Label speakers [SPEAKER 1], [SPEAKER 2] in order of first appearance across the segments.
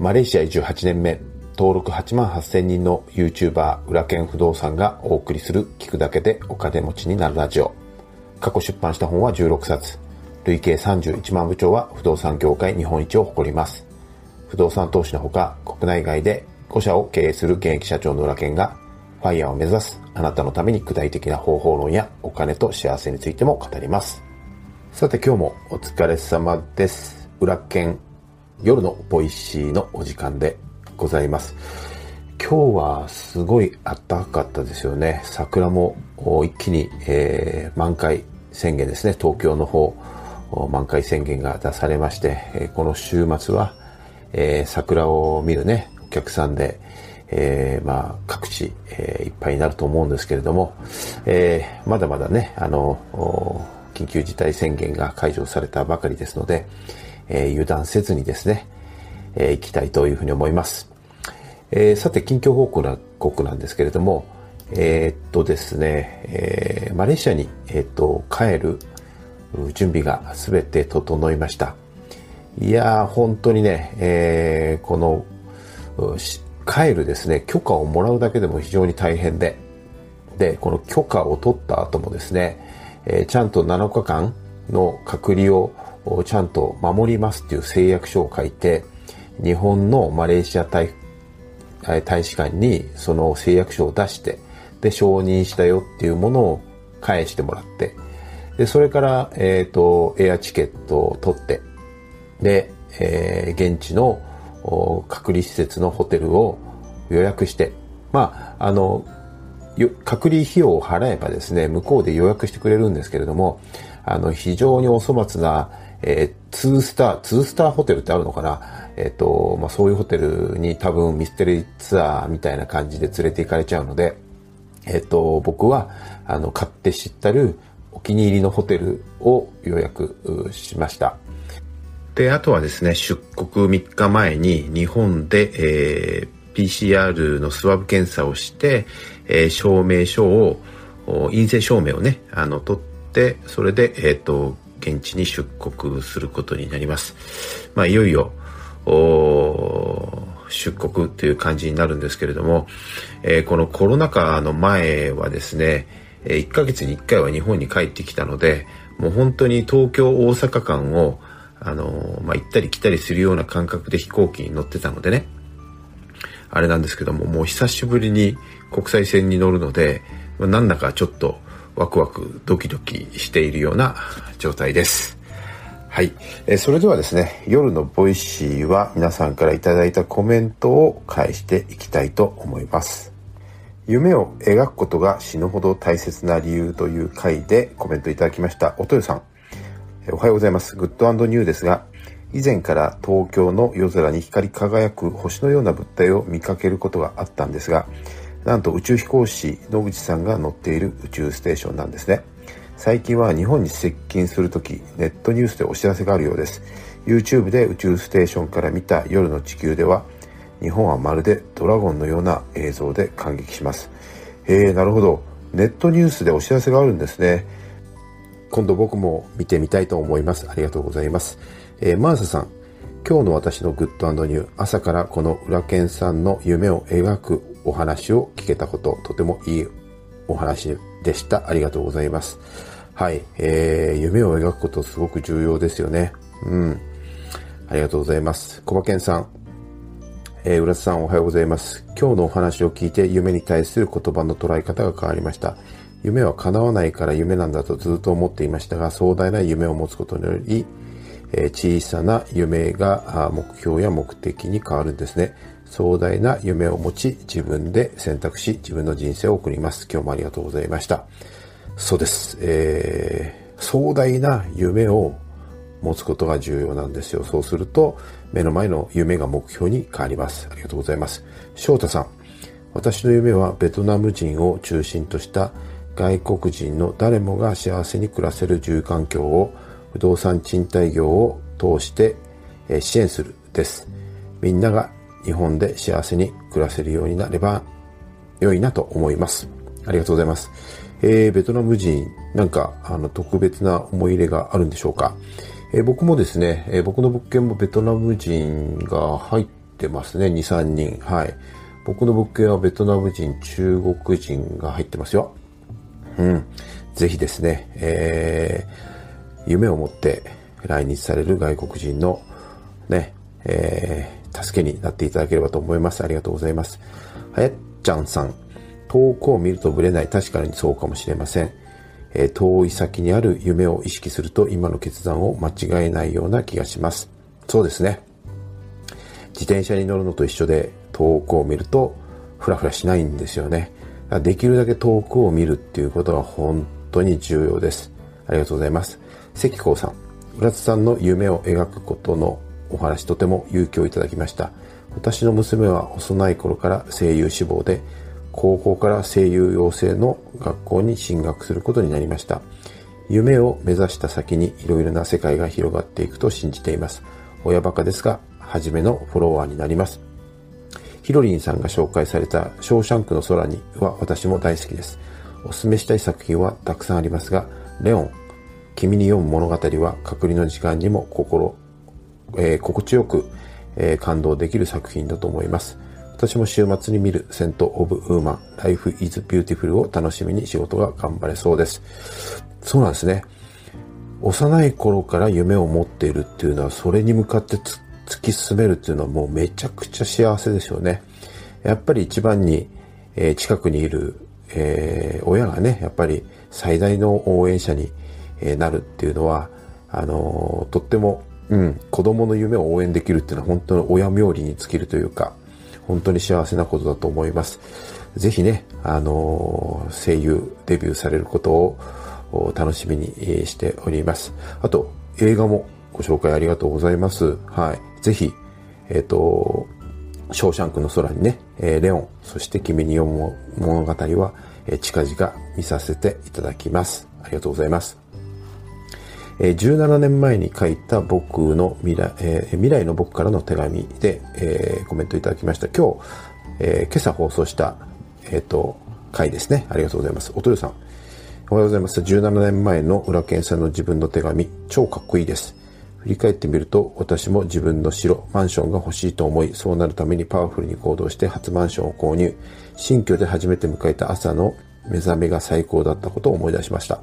[SPEAKER 1] マレーシア移住8年目、登録8万8000人の YouTuber 裏剣不動産がお送りする聞くだけでお金持ちになるラジオ。過去出版した本は16冊。累計31万部長は不動産業界日本一を誇ります。不動産投資のほか国内外で5社を経営する現役社長の裏剣がファイヤーを目指すあなたのために具体的な方法論やお金と幸せについても語ります。さて今日もお疲れ様です。裏剣夜の Voicy のお時間でございます。今日はすごい暖かかったですよね。桜も一気に、えー、満開宣言ですね。東京の方、満開宣言が出されまして、えー、この週末は、えー、桜を見るね、お客さんで、えー、まあ、各地、えー、いっぱいになると思うんですけれども、えー、まだまだね、あの、緊急事態宣言が解除されたばかりですので、え油断せずにですね、え行きたいというふうに思います。えー、さて、近況報告なんですけれども、えー、っとですね、えー、マレーシアに、えー、っと、帰る準備が全て整いました。いやー、本当にね、えー、この、帰るですね、許可をもらうだけでも非常に大変で、で、この許可を取った後もですね、えー、ちゃんと7日間の隔離をちゃんと守りますっていう誓約書を書いて、日本のマレーシア大大使館にその誓約書を出して、で、承認したよっていうものを返してもらって、で、それから、えっ、ー、と、エアチケットを取って、で、えー、現地の隔離施設のホテルを予約して、まあ、あの、隔離費用を払えばですね、向こうで予約してくれるんですけれども、あの、非常にお粗末な、えー、2スター、2スターホテルってあるのかな？えっ、ー、と、まあ、そういうホテルに多分ミステリーツアーみたいな感じで連れて行かれちゃうので、えっ、ー、と、僕は、あの、買って知ったるお気に入りのホテルを予約しました。で、あとはですね、出国3日前に日本で、えー、PCR のスワブ検査をして、えー、証明書を、陰性証明をね、あの、取って、それで、えっ、ー、と、現地に出国することになります。まあ、いよいよ、出国という感じになるんですけれども、えー、このコロナ禍の前はですね、1ヶ月に1回は日本に帰ってきたので、もう本当に東京大阪間を、あのまあ、行ったり来たりするような感覚で飛行機に乗ってたのでね、あれなんですけども、もう久しぶりに国際線に乗るので、なんだかちょっとワクワクドキドキしているような状態です。はい、えー、それではですね夜の Voicy は皆さんからいただいたコメントを返していきたいと思います。夢を描くことが死ぬほど大切な理由という回でコメントいただきました。おとよさん。おはようございます。グッドニューですが以前から東京の夜空に光り輝く星のような物体を見かけることがあったんですがなんと宇宙飛行士野口さんが乗っている宇宙ステーションなんですね最近は日本に接近するとき、ネットニュースでお知らせがあるようです。YouTube で宇宙ステーションから見た夜の地球では、日本はまるでドラゴンのような映像で感激します。えー、なるほど。ネットニュースでお知らせがあるんですね。今度僕も見てみたいと思います。ありがとうございます。えー、マーサさん、今日の私のグッドニュー、朝からこの裏剣さんの夢を描くお話を聞けたこと、とてもいいお話でした。ありがとうございます。はい。えー、夢を描くことすごく重要ですよね。うん。ありがとうございます。小馬健さん。えー、浦田さんおはようございます。今日のお話を聞いて夢に対する言葉の捉え方が変わりました。夢は叶わないから夢なんだとずっと思っていましたが、壮大な夢を持つことにより、えー、小さな夢が目標や目的に変わるんですね。壮大な夢を持ち、自分で選択し、自分の人生を送ります。今日もありがとうございました。そうです。えー、壮大な夢を持つことが重要なんですよ。そうすると、目の前の夢が目標に変わります。ありがとうございます。翔太さん。私の夢はベトナム人を中心とした外国人の誰もが幸せに暮らせる住環境を不動産賃貸業を通して支援するです。みんなが日本で幸せに暮らせるようになれば良いなと思います。ありがとうございます。えー、ベトナム人、なんか、あの、特別な思い入れがあるんでしょうか？えー、僕もですね、えー、僕の物件もベトナム人が入ってますね、2、3人。はい。僕の物件はベトナム人、中国人が入ってますよ。うん。ぜひですね、えー、夢を持って来日される外国人のね、えー、助けになっていただければと思います。ありがとうございます。はやっちゃんさん。遠くを見るとブレない。確かにそうかもしれません。えー、遠い先にある夢を意識すると今の決断を間違えないような気がします。そうですね。自転車に乗るのと一緒で遠くを見るとフラフラしないんですよね。できるだけ遠くを見るっていうことは本当に重要です。ありがとうございます。関光さん、浦津さんの夢を描くことのお話とても勇気をいただきました。私の娘は幼い頃から声優志望で、高校から声優養成の学校に進学することになりました。夢を目指した先にいろいろな世界が広がっていくと信じています。親バカですが、初めのフォロワーになります。ヒロリンさんが紹介されたショーシャンクの空には私も大好きです。おすすめしたい作品はたくさんありますが、レオン、君に読む物語は隔離の時間にも心、えー、心地よく、えー、感動できる作品だと思います。私も週末に見るセント・オブ・ウーマン、Life is Beautiful を楽しみに仕事が頑張れそうです。そうなんですね。幼い頃から夢を持っているっていうのは、それに向かって突き進めるっていうのはもうめちゃくちゃ幸せですよね。やっぱり一番に、えー、近くにいるえー、親がね、やっぱり最大の応援者に、なるっていうのは、あのー、とっても、うん、子供の夢を応援できるっていうのは本当に親冥利に尽きるというか、本当に幸せなことだと思います。ぜひね、あのー、声優デビューされることを楽しみにしております。あと、映画もご紹介ありがとうございます。はい。ぜひ、えっ、ー、と、ショーシャンクの空にね、えー、レオン、そして君に読む物語は、え、近々見させていただきます。ありがとうございます。え、17年前に書いた僕の未来、えー、未来の僕からの手紙で、えー、コメントいただきました。今日、え、今朝放送した、えっ、と、回ですね。ありがとうございます。おとよさん。おはようございます。17年前の裏剣さんの自分の手紙、超かっこいいです。振り返ってみると、私も自分の城、マンションが欲しいと思い、そうなるためにパワフルに行動して初マンションを購入。新居で初めて迎えた朝の目覚めが最高だったことを思い出しました。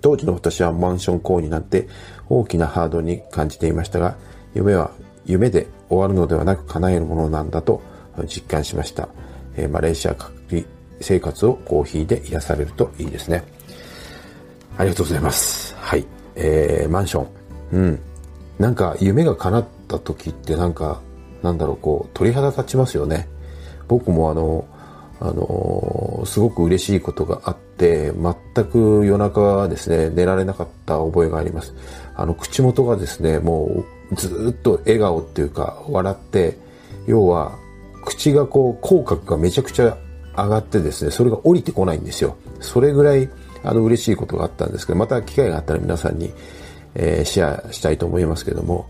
[SPEAKER 1] 当時の私はマンション購入なんて大きなハードに感じていましたが、夢は夢で終わるのではなく叶えるものなんだと実感しました。えー、マレーシア隔離生活をコーヒーで癒されるといいですね。ありがとうございます。はい。えー、マンション。うん。なんか夢が叶った時ってなんか、なんだろう、こう、鳥肌立ちますよね。僕もあの、あの、すごく嬉しいことがあって、全く夜中はですね、寝られなかった覚えがあります。あの、口元がですね、もうずっと笑顔っていうか、笑って、要は、口がこう、口角がめちゃくちゃ上がってですね、それが降りてこないんですよ。それぐらい、あの、嬉しいことがあったんですけど、また機会があったら皆さんに、えー、シェアしたいと思いますけども、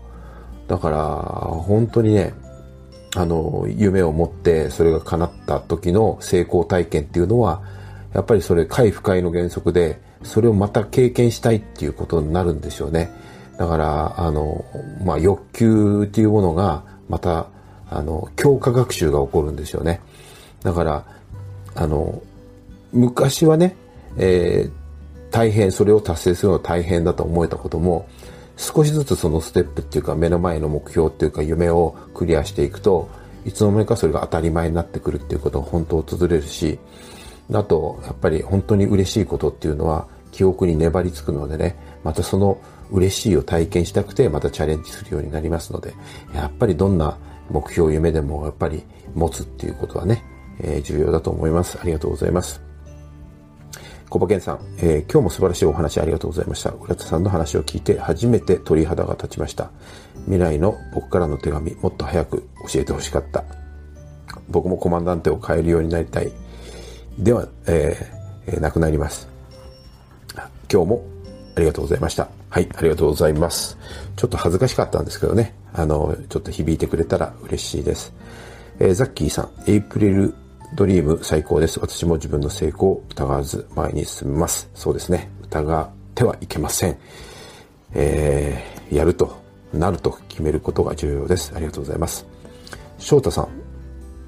[SPEAKER 1] だから、本当にね、あの、夢を持ってそれが叶った時の成功体験っていうのは、やっぱりそれ快不快の原則で、それをまた経験したいっていうことになるんですよね。だから、あの、まあ、欲求っていうものが、また、あの、強化学習が起こるんですよね。だから、あの、昔はね、えー、大変、それを達成するのは大変だと思えたことも、少しずつそのステップっていうか目の前の目標っていうか夢をクリアしていくと、いつの間にかそれが当たり前になってくるっていうことが本当訪れるし、あと、やっぱり本当に嬉しいことっていうのは記憶に粘りつくのでね、またその嬉しいを体験したくてまたチャレンジするようになりますので、やっぱりどんな目標、夢でもやっぱり持つっていうことはね、えー、重要だと思います。ありがとうございます。小馬健さん、えー、今日も素晴らしいお話ありがとうございました。浦田さんの話を聞いて初めて鳥肌が立ちました。未来の僕からの手紙、もっと早く教えてほしかった。僕もコマンダンテを変えるようになりたい。では、えー、なくなります。今日もありがとうございました。はい、ありがとうございます。ちょっと恥ずかしかったんですけどね。あの、ちょっと響いてくれたら嬉しいです。えー、ザッキーさん、エイプリルドリーム最高です。私も自分の成功を疑わず前に進みます。そうですね。疑ってはいけません。えー、やると、なると決めることが重要です。ありがとうございます。翔太さん、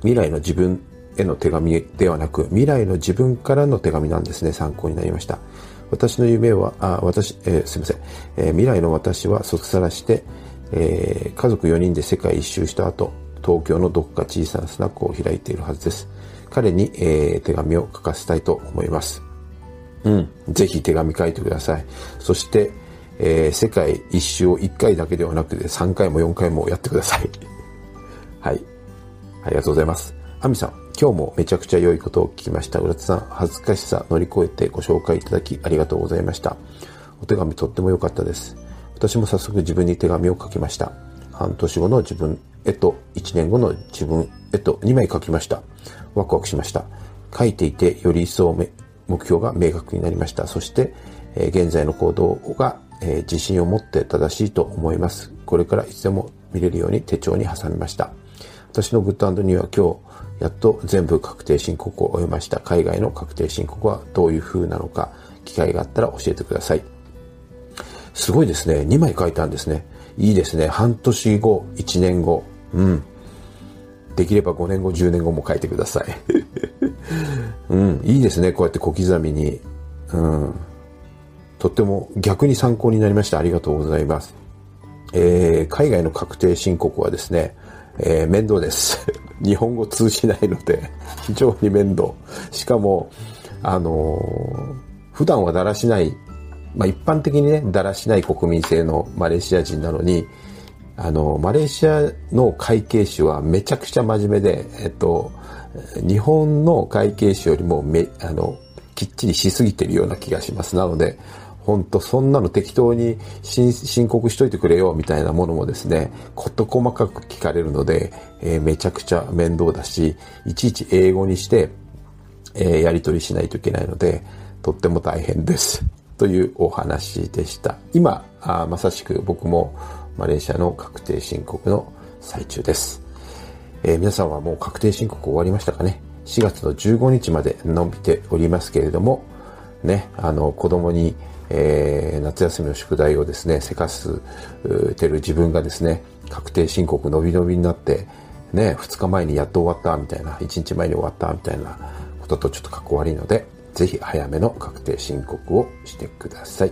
[SPEAKER 1] 未来の自分への手紙ではなく、未来の自分からの手紙なんですね。参考になりました。私の夢は、あ、私、えー、すいません。えー、未来の私は卒さらして、えー、家族4人で世界一周した後、東京のどこか小さなスナックを開いているはずです。彼に、えー、手紙を書かせたいと思います。うん。ぜひ手紙書いてください。そして、えー、世界一周を1回だけではなくて3回も4回もやってください。はい。ありがとうございます。アミさん、今日もめちゃくちゃ良いことを聞きました。浦田さん、恥ずかしさ乗り越えてご紹介いただきありがとうございました。お手紙とっても良かったです。私も早速自分に手紙を書きました。半年後の自分へと1年後の自分へと2枚書きました。ワクワクしました。書いていてより一層目標が明確になりました。そして、えー、現在の行動が、えー、自信を持って正しいと思います。これからいつでも見れるように手帳に挟みました。私のグッドニューは今日、やっと全部確定申告を終えました。海外の確定申告はどういう風なのか、機会があったら教えてください。すごいですね。2枚書いたんですね。いいですね。半年後、1年後。うん。できれば5年後、10年後も書いてください。うん。いいですね。こうやって小刻みに。うん。とっても逆に参考になりました。ありがとうございます。えー、海外の確定申告はですね、えー、面倒です。日本語通じないので、非常に面倒。しかも、あのー、普段はだらしない、まあ一般的にね、だらしない国民性のマレーシア人なのに、あの、マレーシアの会計士はめちゃくちゃ真面目で、えっと、日本の会計士よりもめ、あの、きっちりしすぎてるような気がします。なので、本当そんなの適当に申告しといてくれよみたいなものもですね、事細かく聞かれるので、えー、めちゃくちゃ面倒だし、いちいち英語にして、えー、やり取りしないといけないので、とっても大変です。というお話でした。今、あまさしく僕もマレーシアの確定申告の最中です。えー、皆さんはもう確定申告終わりましたかね ?4 月の15日まで伸びておりますけれども、ね、あの、子供にえー、夏休みの宿題をですね、せかすてる自分がですね、確定申告伸び伸びになって、ね、2日前にやっと終わったみたいな、1日前に終わったみたいなこととちょっとかっこ悪いので、ぜひ早めの確定申告をしてください。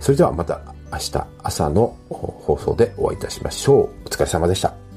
[SPEAKER 1] それではまた明日朝の放送でお会いいたしましょう。お疲れ様でした。